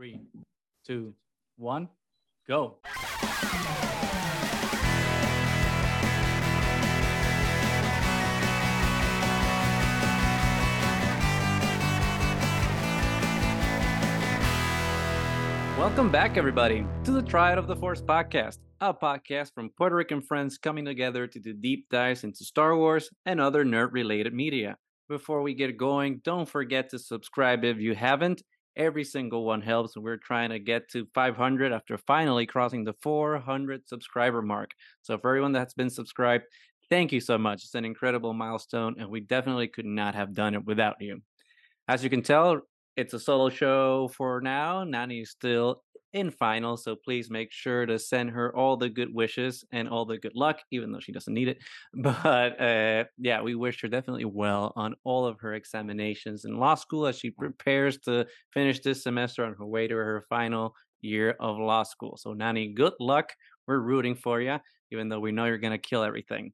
Three, two, one, go. Welcome back, everybody, to the Triad of the Force podcast, a podcast from Puerto Rican friends coming together to do deep dives into Star Wars and other nerd related media. Before we get going, don't forget to subscribe if you haven't. Every single one helps. And we're trying to get to 500 after finally crossing the 400 subscriber mark. So, for everyone that's been subscribed, thank you so much. It's an incredible milestone, and we definitely could not have done it without you. As you can tell, it's a solo show for now. Nani is still in final, so please make sure to send her all the good wishes and all the good luck, even though she doesn't need it. But uh, yeah, we wish her definitely well on all of her examinations in law school as she prepares to finish this semester on her way to her final year of law school. So, Nani, good luck. We're rooting for you, even though we know you're going to kill everything.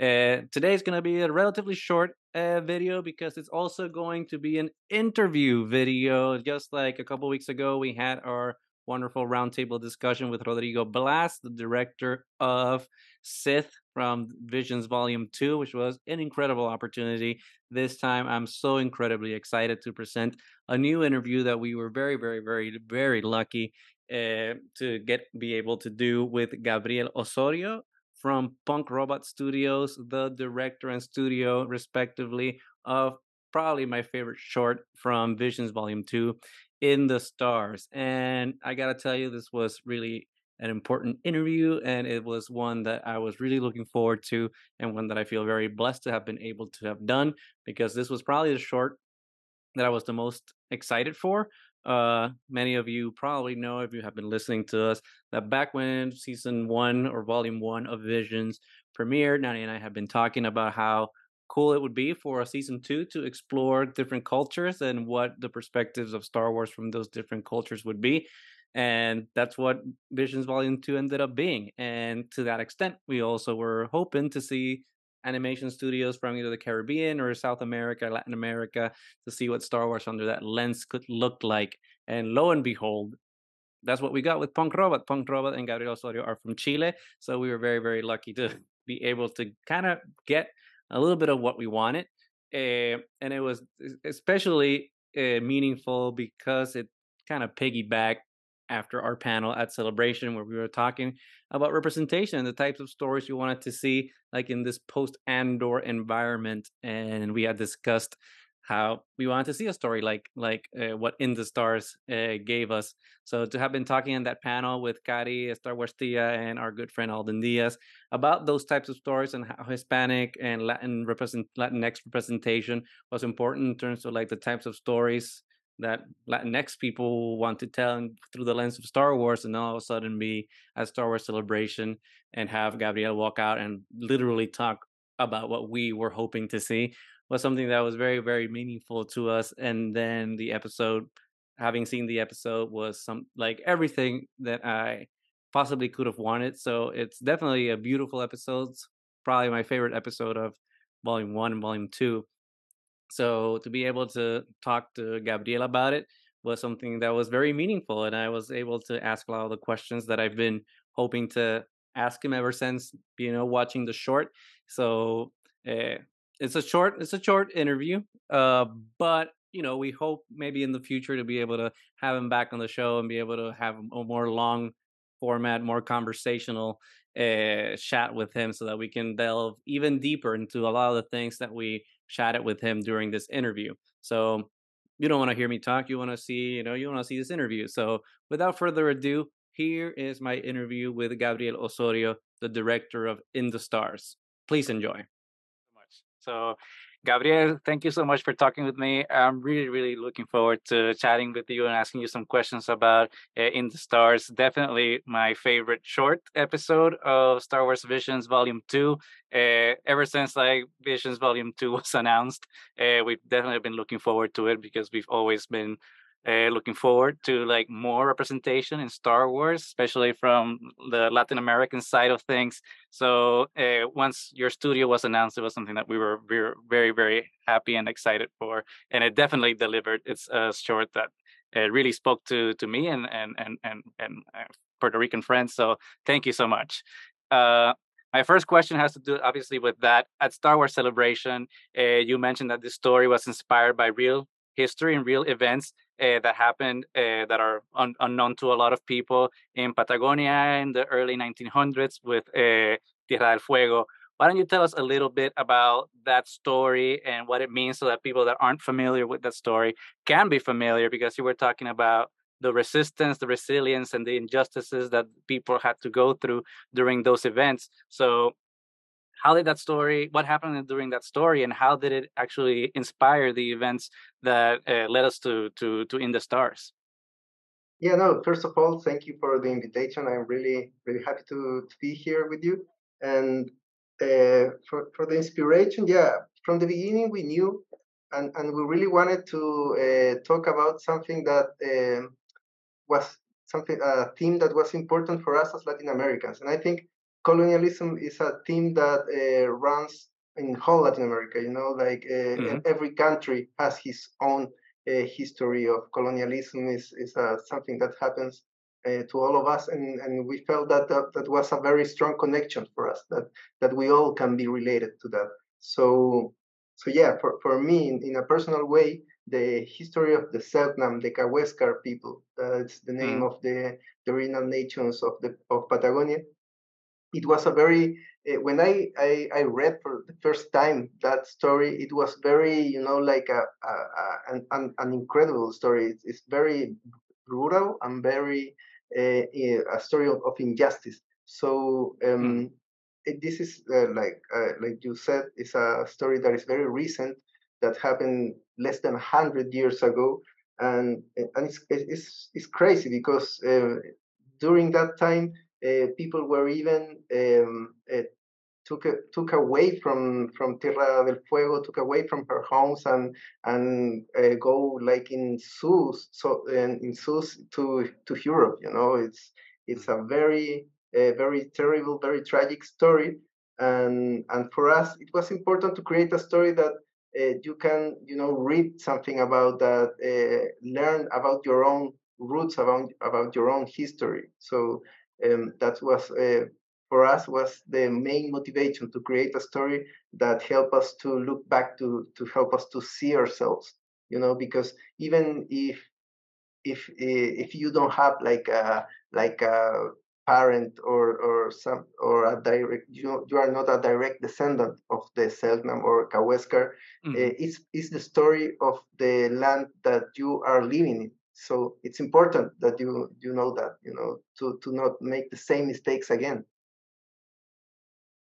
Uh, today's going to be a relatively short uh, video because it's also going to be an interview video. Just like a couple weeks ago, we had our wonderful roundtable discussion with Rodrigo Blaas, the director of Sith from Visions Volume 2, which was an incredible opportunity. This time, I'm so incredibly excited to present a new interview that we were very, very, very, very lucky uh, to get be able to do with Gabriel Osorio from Punkrobot Studios, the director and studio, respectively, of probably my favorite short from Visions Volume 2, In the Stars. And I got to tell you, this was really an important interview, and it was one that I was really looking forward to, and one that I feel very blessed to have been able to have done because this was probably the short that I was the most excited for. Uh, many of you probably know if you have been listening to us that back when season one or volume one of Visions premiered, Nani and I have been talking about how cool it would be for a season two to explore different cultures and what the perspectives of Star Wars from those different cultures would be. And that's what Visions Volume 2 ended up being. And to that extent, we also were hoping to see animation studios from either the Caribbean or South America, Latin America, to see what Star Wars under that lens could look like. And lo and behold, that's what we got with Punkrobot. Punk Robot and Gabriel Osorio are from Chile. So we were very, very lucky to be able to kind of get a little bit of what we wanted. Uh, and it was especially uh, meaningful because it kind of piggybacked after our panel at Celebration, where we were talking about representation and the types of stories we wanted to see, like in this post Andor environment. And we had discussed how we wanted to see a story like like uh, what In the Stars uh, gave us. So to have been talking in that panel with Kari, Star Wars Tia, and our good friend Alden Diaz about those types of stories and how Hispanic and Latin represent Latinx representation was important in terms of like the types of stories that Latinx people want to tell through the lens of Star Wars, and all of a sudden be at Star Wars Celebration and have Gabriel walk out and literally talk about what we were hoping to see was something that was very very meaningful to us. And then the episode, having seen the episode, was some like everything that I possibly could have wanted. So it's definitely a beautiful episode. It's probably my favorite episode of Volume One and Volume Two so to be able to talk to Gabriel about it was something that was very meaningful, and I was able to ask a lot of the questions that I've been hoping to ask him ever since you know watching the short. So uh, it's a short, it's a short interview, uh, but you know we hope maybe in the future to be able to have him back on the show and be able to have a more long format, more conversational uh, chat with him, so that we can delve even deeper into a lot of the things that we chatted with him during this interview. So you don't want to hear me talk. You want to see, you know, you want to see this interview. So without further ado, here is my interview with Gabriel Osorio, the director of In the Stars. Please enjoy. So Gabriel, thank you so much for talking with me. I'm really, really looking forward to chatting with you and asking you some questions about uh, In the Stars. Definitely my favorite short episode of Star Wars Visions Volume 2. Uh, ever since like Visions Volume 2 was announced, uh, we've definitely been looking forward to it because we've always been uh, looking forward to like more representation in Star Wars, especially from the Latin American side of things. So uh, once your studio was announced, it was something that we were very, very, very happy and excited for, and it definitely delivered. It's a short that uh, really spoke to to me and and and and, and uh, Puerto Rican friends. So thank you so much. Uh, my first question has to do obviously with that. At Star Wars Celebration, uh, you mentioned that the story was inspired by real history and real events uh, that happened uh, that are un- unknown to a lot of people in Patagonia in the early 1900s with uh, Tierra del Fuego. Why don't you tell us a little bit about that story and what it means so that people that aren't familiar with that story can be familiar? Because you were talking about the resistance, the resilience, and the injustices that people had to go through during those events. So, how did that story, what happened during that story, and how did it actually inspire the events that uh, led us to to to In the Stars? Yeah, no. First of all, thank you for the invitation. I'm really really happy to, to be here with you. And uh, for for the inspiration, yeah, from the beginning we knew, and and we really wanted to uh, talk about something that um, was something a theme that was important for us as Latin Americans, and I think colonialism is a theme that uh, runs in whole Latin America. You know, like uh, mm-hmm. every country has his own uh, history of colonialism. is is uh, something that happens uh, to all of us, and and we felt that, that that was a very strong connection for us. That that we all can be related to that. So so yeah, for for me in, in a personal way, the history of the Selknam, the Kaweskar people. That's the name mm. of the, the original nations of the of Patagonia. It was a very uh, when I, I, I read for the first time that story, it was very you know like a, a, a an, an incredible story. It's, it's very brutal and very uh, a story of, of injustice. So um, mm. it, this is uh, like uh, like you said, it's a story that is very recent that happened less than 100 years ago and and it's it's, it's crazy because uh, during that time people were even um, uh, took took away from from Tierra del Fuego, took away from her homes and and uh, go like in zoos, so in zoos to to Europe. You know, it's it's a very very terrible, very tragic story. And and for us, it was important to create a story that uh, you can you know read something about that uh, learn about your own roots about about your own history so um, that was uh, for us was the main motivation to create a story that help us to look back to to help us to see ourselves you know because even if if if you don't have like a like a parent or or some or a direct you you are not a direct descendant of the Selknam or Kaweskar. Mm-hmm. Uh, it's it's the story of the land that you are living in. So it's important that you you know that you know to to not make the same mistakes again.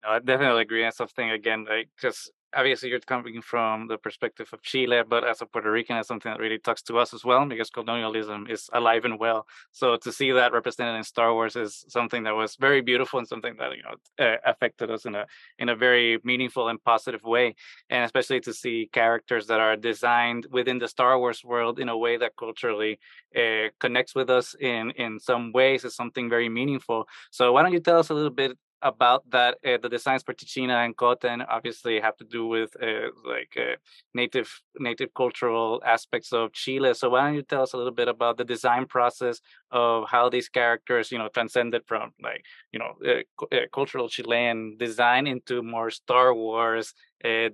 No, I definitely agree. And something again, like just obviously you're coming from the perspective of Chile, but as a Puerto Rican, it's something that really talks to us as well because colonialism is alive and well. So to see that represented in Star Wars is something that was very beautiful and something that you know uh, affected us in a in a very meaningful and positive way, and especially to see characters that are designed within the Star Wars world in a way that culturally uh, connects with us in in some ways is something very meaningful. So why don't you tell us a little bit about that uh, the designs for Tichina and Koten obviously have to do with uh, like uh, native native cultural aspects of Chile. So why don't you tell us a little bit about the design process of how these characters, you know, transcended from like you know cultural Chilean design into more Star Wars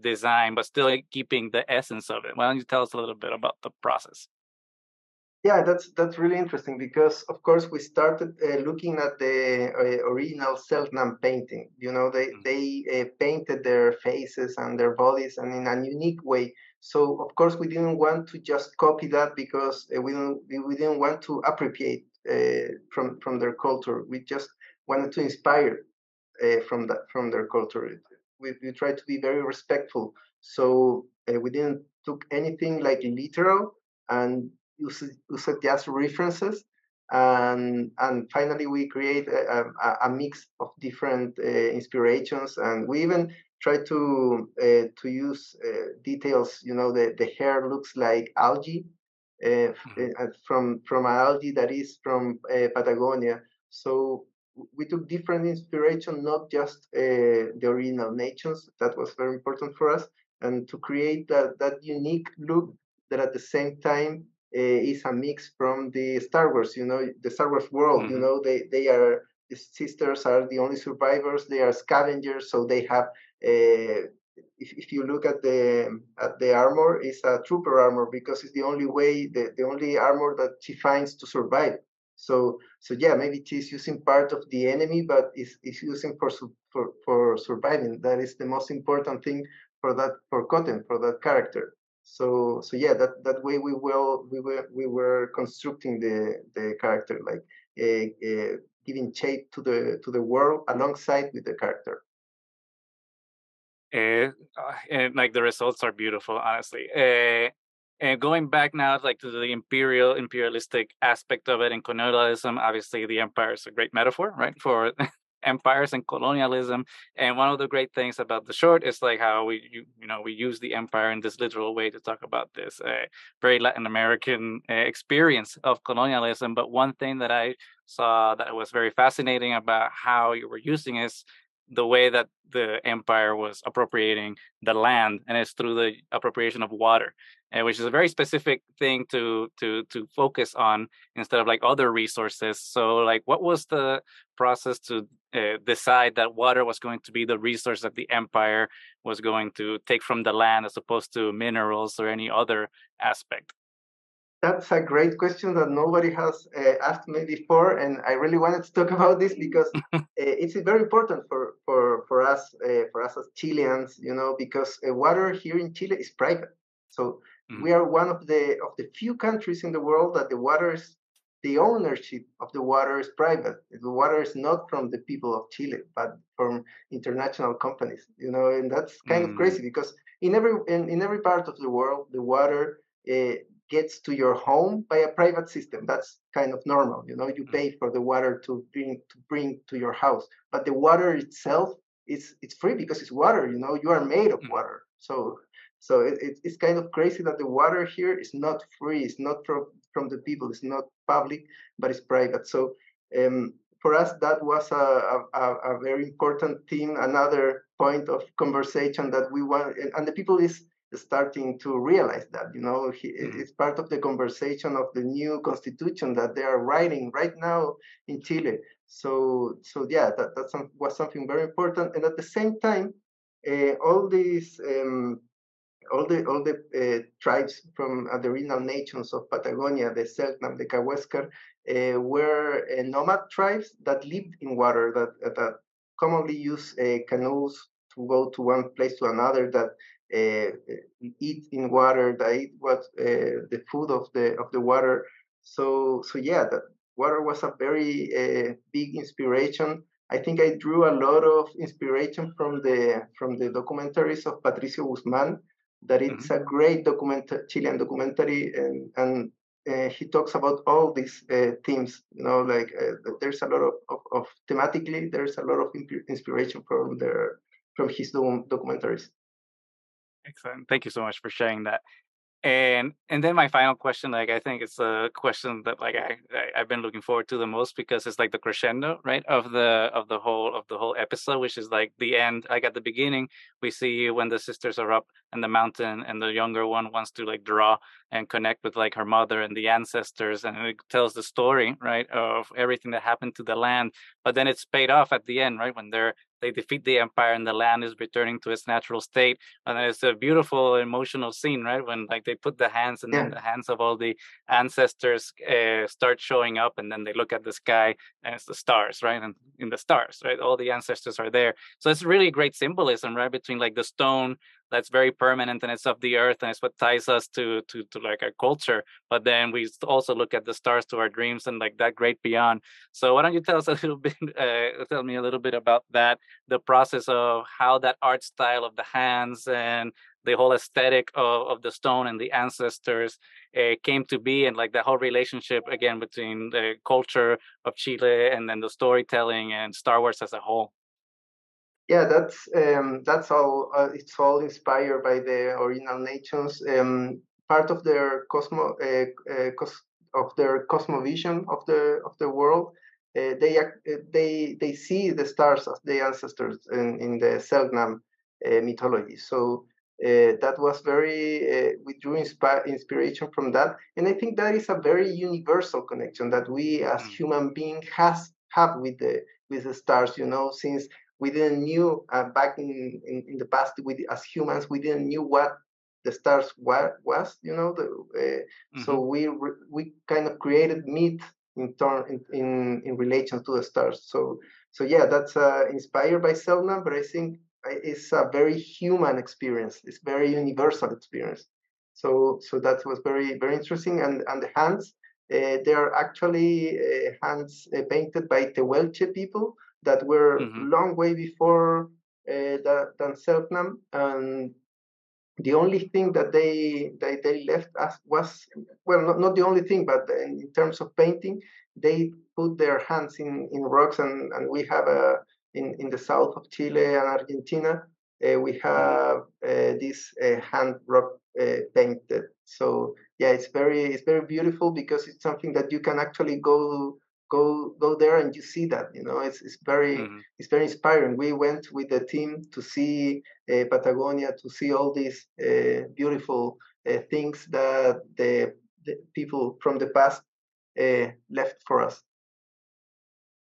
design, but still keeping the essence of it. Why don't you tell us a little bit about the process? Yeah, that's that's really interesting because, of course, we started uh, looking at the uh, original Selknam painting. You know, they mm-hmm. they uh, painted their faces and their bodies and in a unique way. So, of course, we didn't want to just copy that because uh, we don't we didn't want to appropriate uh, from from their culture. We just wanted to inspire uh, from that from their culture. We we tried to be very respectful. So we didn't took anything like literal and use, use it just references. And, and finally, we create a, a, a mix of different uh, inspirations. And we even try to uh, to use uh, details. You know, the, the hair looks like algae uh, mm-hmm. From from algae that is from uh, Patagonia. So we took different inspiration, not just the original nations. That was very important for us, and to create that that unique look that at the same time is a mix from the Star Wars. You know, the Star Wars world. Mm-hmm. You know, they they are the sisters are the only survivors. They are scavengers, so they have. Uh, if, if you look at the at the armor, it's a trooper armor because it's the only way, the, the only armor that she finds to survive. So so yeah, maybe she's using part of the enemy, but is is using for for for surviving. That is the most important thing for that for Koten for that character. So so yeah, that that way we will we were we were constructing the the character like uh, uh, giving shape to the to the world alongside with the character. Uh, and like the results are beautiful, honestly. And going back now, like to the imperial, imperialistic aspect of it and colonialism, obviously the empire is a great metaphor, right, for empires and colonialism. And one of the great things about the short is like how we, you, you know, we use the empire in this literal way to talk about this uh, very Latin American uh, experience of colonialism. But one thing that I saw that was very fascinating about how you were using is the way that the empire was appropriating the land and it's through the appropriation of water which is a very specific thing to to to focus on instead of like other resources. So like what was the process to uh, decide that water was going to be the resource that the empire was going to take from the land as opposed to minerals or any other aspect that's a great question that nobody has uh, asked me before, and I really wanted to talk about this because uh, it's very important for for for us uh, for us as Chileans, you know, because uh, water here in Chile is private. So mm. we are one of the of the few countries in the world that the water is the ownership of the water is private. The water is not from the people of Chile, but from international companies, you know, and that's kind mm. of crazy because in every in, in every part of the world, the water uh, gets to your home by a private system. That's kind of normal. You know, you mm. pay for the water to bring to bring to your house, but the water itself is it's free because it's water. You know, you are made of mm. water. So so it, it's kind of crazy that the water here is not free. It's not from from the people. It's not public, but it's private. So um, for us, that was a, a, a very important thing. Another point of conversation that we want, and the people is starting to realize that you know he, mm-hmm. it's part of the conversation of the new constitution that they are writing right now in chile so so yeah that that was something very important and at the same time uh, all these um, all the all the uh, tribes from uh, the regional nations of Patagonia, the Selknam, the Kaweskar, uh, were uh, nomad tribes that lived in water, that that commonly use uh, canoes to go to one place to another, that eat in water, that eat what uh, the food of the of the water. So so yeah, that water was a very uh, big inspiration. I think I drew a lot of inspiration from the from the documentaries of Patricio Guzman. That it's mm-hmm. a great document Chilean documentary, and and uh, he talks about all these uh, themes. You know, like uh, there's a lot of, of, of, thematically, there's a lot of inspiration from their from his documentaries. Excellent. Thank you so much for sharing that. And and then my final question, like I think it's a question that like I, I have been looking forward to the most because it's like the crescendo, right, of the of the whole of the whole episode, which is like the end. Like at the beginning, we see you when the sisters are up in the mountain, and the younger one wants to like draw and connect with like her mother and the ancestors, and it tells the story, right, of everything that happened to the land. But then it's paid off at the end, right, when they're they defeat the empire and the land is returning to its natural state and it's a beautiful emotional scene right when like they put the hands and yeah. the hands of all the ancestors uh, start showing up and then they look at the sky and it's the stars right and in the stars right all the ancestors are there so it's really great symbolism right between like the stone that's very permanent and it's of the earth and it's what ties us to to to like our culture but then we also look at the stars to our dreams and like that great beyond. So why don't you tell us a little bit uh, tell me a little bit about that the process of how that art style of the hands and the whole aesthetic of, of the stone and the ancestors uh, came to be and like the whole relationship again between the culture of chile and then the storytelling and star wars as a whole yeah that's um, that's all uh, it's all inspired by the original nations um, part of their cosmo uh, uh, cos- of their cosmovision of the of the world. Uh, they uh, they they see the stars as the ancestors in, in the Selknam uh, mythology. So uh, that was very uh, we drew inspi- inspiration from that. And i think that is a very universal connection that we as mm. human beings has have with the with the stars you know since we didn't knew uh, back in, in, in the past we as humans we didn't knew what the stars were, was you know the, uh, mm-hmm. so we re- we kind of created myth in turn in, in, in relation to the stars so so yeah that's uh, inspired by Selknam but i think it's a very human experience. It's very universal experience. So so that was very very interesting. And and the hands, uh, they are actually uh, hands uh, painted by the Tehuelche people that were mm-hmm. long way before uh, that, than Selknam. And the only thing that they they, they left us was well not, not the only thing, but in terms of painting, they put their hands in in rocks and and we have a in, in the south of Chile and Argentina, uh, we have uh, this uh, hand rock painted. So yeah, it's very it's very beautiful because it's something that you can actually go go go there and you see that. You know, it's it's very mm-hmm. it's very inspiring. We went with the team to see uh, Patagonia, to see all these uh, beautiful things that the, the people from the past left for us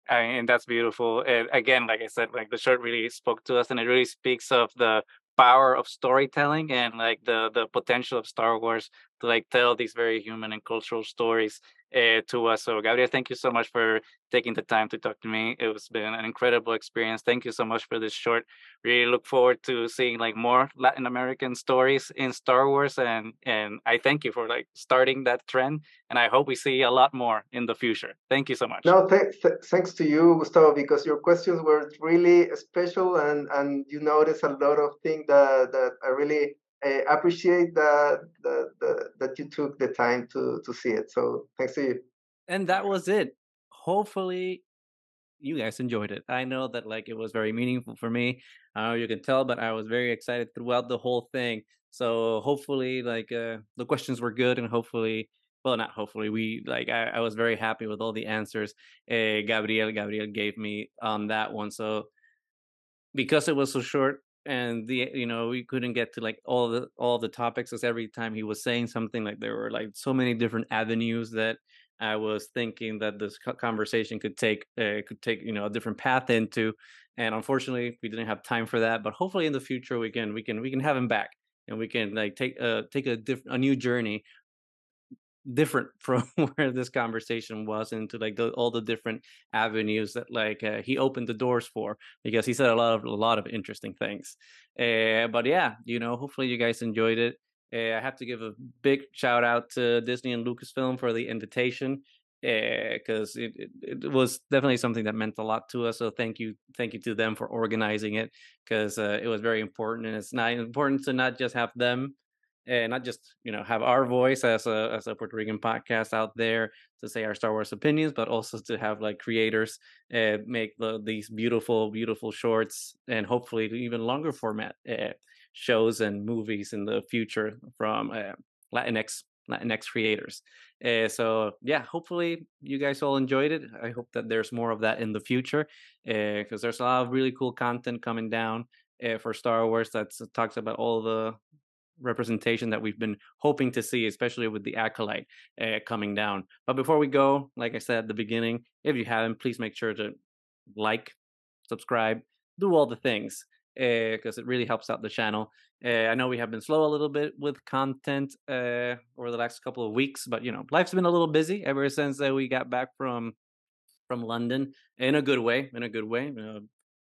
and that's beautiful. And again, like I said, like the shirt really spoke to us, and it really speaks of the power of storytelling and like the the potential of Star Wars to like tell these very human and cultural stories uh, to us. So, Gabriel, thank you so much for taking the time to talk to me. It was been an incredible experience. Thank you so much for this short. Really look forward to seeing like more Latin American stories in Star Wars, and and I thank you for like starting that trend. And I hope we see a lot more in the future. Thank you so much. No, th- th- thanks to you, Gustavo, because your questions were really special, and and you noticed a lot of things that that I really I appreciate that, that that you took the time to to see it. So thanks to you. And that was it. Hopefully, you guys enjoyed it. I know that like it was very meaningful for me. I know you can tell, but I was very excited throughout the whole thing. So hopefully, like uh, the questions were good, and hopefully, well, not hopefully, we like I, I was very happy with all the answers uh, Gabriel Gabriel gave me on that one. So because it was so short, and the you know we couldn't get to like all the all the topics because every time he was saying something like there were like so many different avenues that I was thinking that this conversation could take uh, could take you know a different path into, and unfortunately we didn't have time for that. But hopefully in the future we can we can we can have him back and we can like take uh take a different a new journey different from where this conversation was into like the, all the different avenues that like uh, he opened the doors for. Because he said a lot of a lot of interesting things. Uh, but yeah you know hopefully you guys enjoyed it. Uh, i have to give a big shout out to disney and lucasfilm for the invitation because it, it, it, was definitely something that meant a lot to us so thank you thank you to them for organizing it because uh, it was very important and it's not important to not just have them and not just you know have our voice as a as a Puerto Rican podcast out there to say our Star Wars opinions, but also to have like creators uh, make the, these beautiful beautiful shorts and hopefully even longer format uh, shows and movies in the future from uh, Latinx Latinx creators. Uh, so yeah, hopefully you guys all enjoyed it. I hope that there's more of that in the future because uh, there's a lot of really cool content coming down uh, for Star Wars that talks about all the representation that we've been hoping to see, especially with the acolyte uh, coming down. But before we go, like I said at the beginning, if you haven't, please make sure to like, subscribe, do all the things because uh, it really helps out the channel. Uh, I know we have been slow a little bit with content over the last couple of weeks, but you know, life's been a little busy ever since we got back from from London in a good way. In a good way,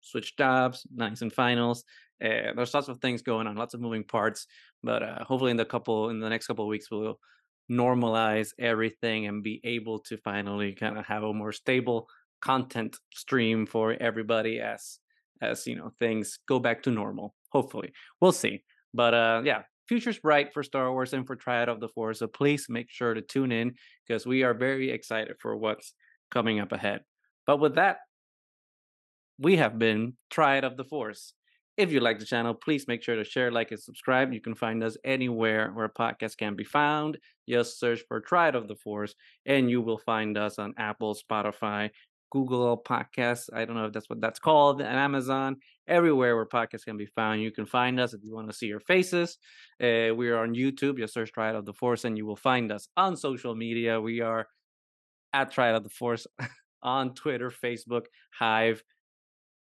switched jobs, nice and finals. Uh, there's lots of things going on, lots of moving parts. But uh, hopefully, in the couple in the next couple of weeks, we'll normalize everything and be able to finally kind of have a more stable content stream for everybody as as you know things go back to normal. Hopefully, we'll see. But uh, yeah, future's bright for Star Wars and for Triad of the Force. So please make sure to tune in because we are very excited for what's coming up ahead. But with that, we have been Triad of the Force. If you like the channel, please make sure to share, like, and subscribe. You can find us anywhere where podcasts can be found. Just search for Triad of the Force, and you will find us on Apple, Spotify, Google Podcasts. I don't know if that's what that's called, and Amazon, everywhere where podcasts can be found. You can find us if you want to see our faces. Uh, we are on YouTube. Just search Triad of the Force, and you will find us on social media. We are at Triad of the Force on Twitter, Facebook, Hive,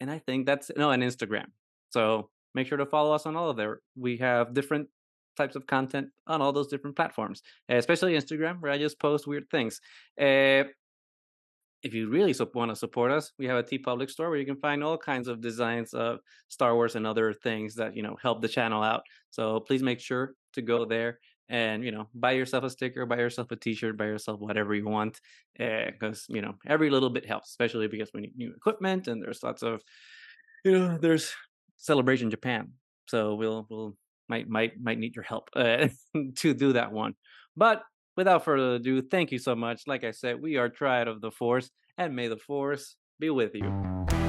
and I think that's no, and Instagram. So make sure to follow us on all of there. We have different types of content on all those different platforms, especially Instagram, where I just post weird things. Uh, if you really want to support us, we have a TeePublic store where you can find all kinds of designs of Star Wars and other things that you know help the channel out. So please make sure to go there and you know buy yourself a sticker, buy yourself a T-shirt, buy yourself whatever you want, because uh, you know every little bit helps, especially because we need new equipment and there's lots of you know there's Celebration Japan, so we'll we'll might might might need your help uh, to do that one. But without further ado, thank you so much. Like I said, we are Triad of the Force, and may the Force be with you.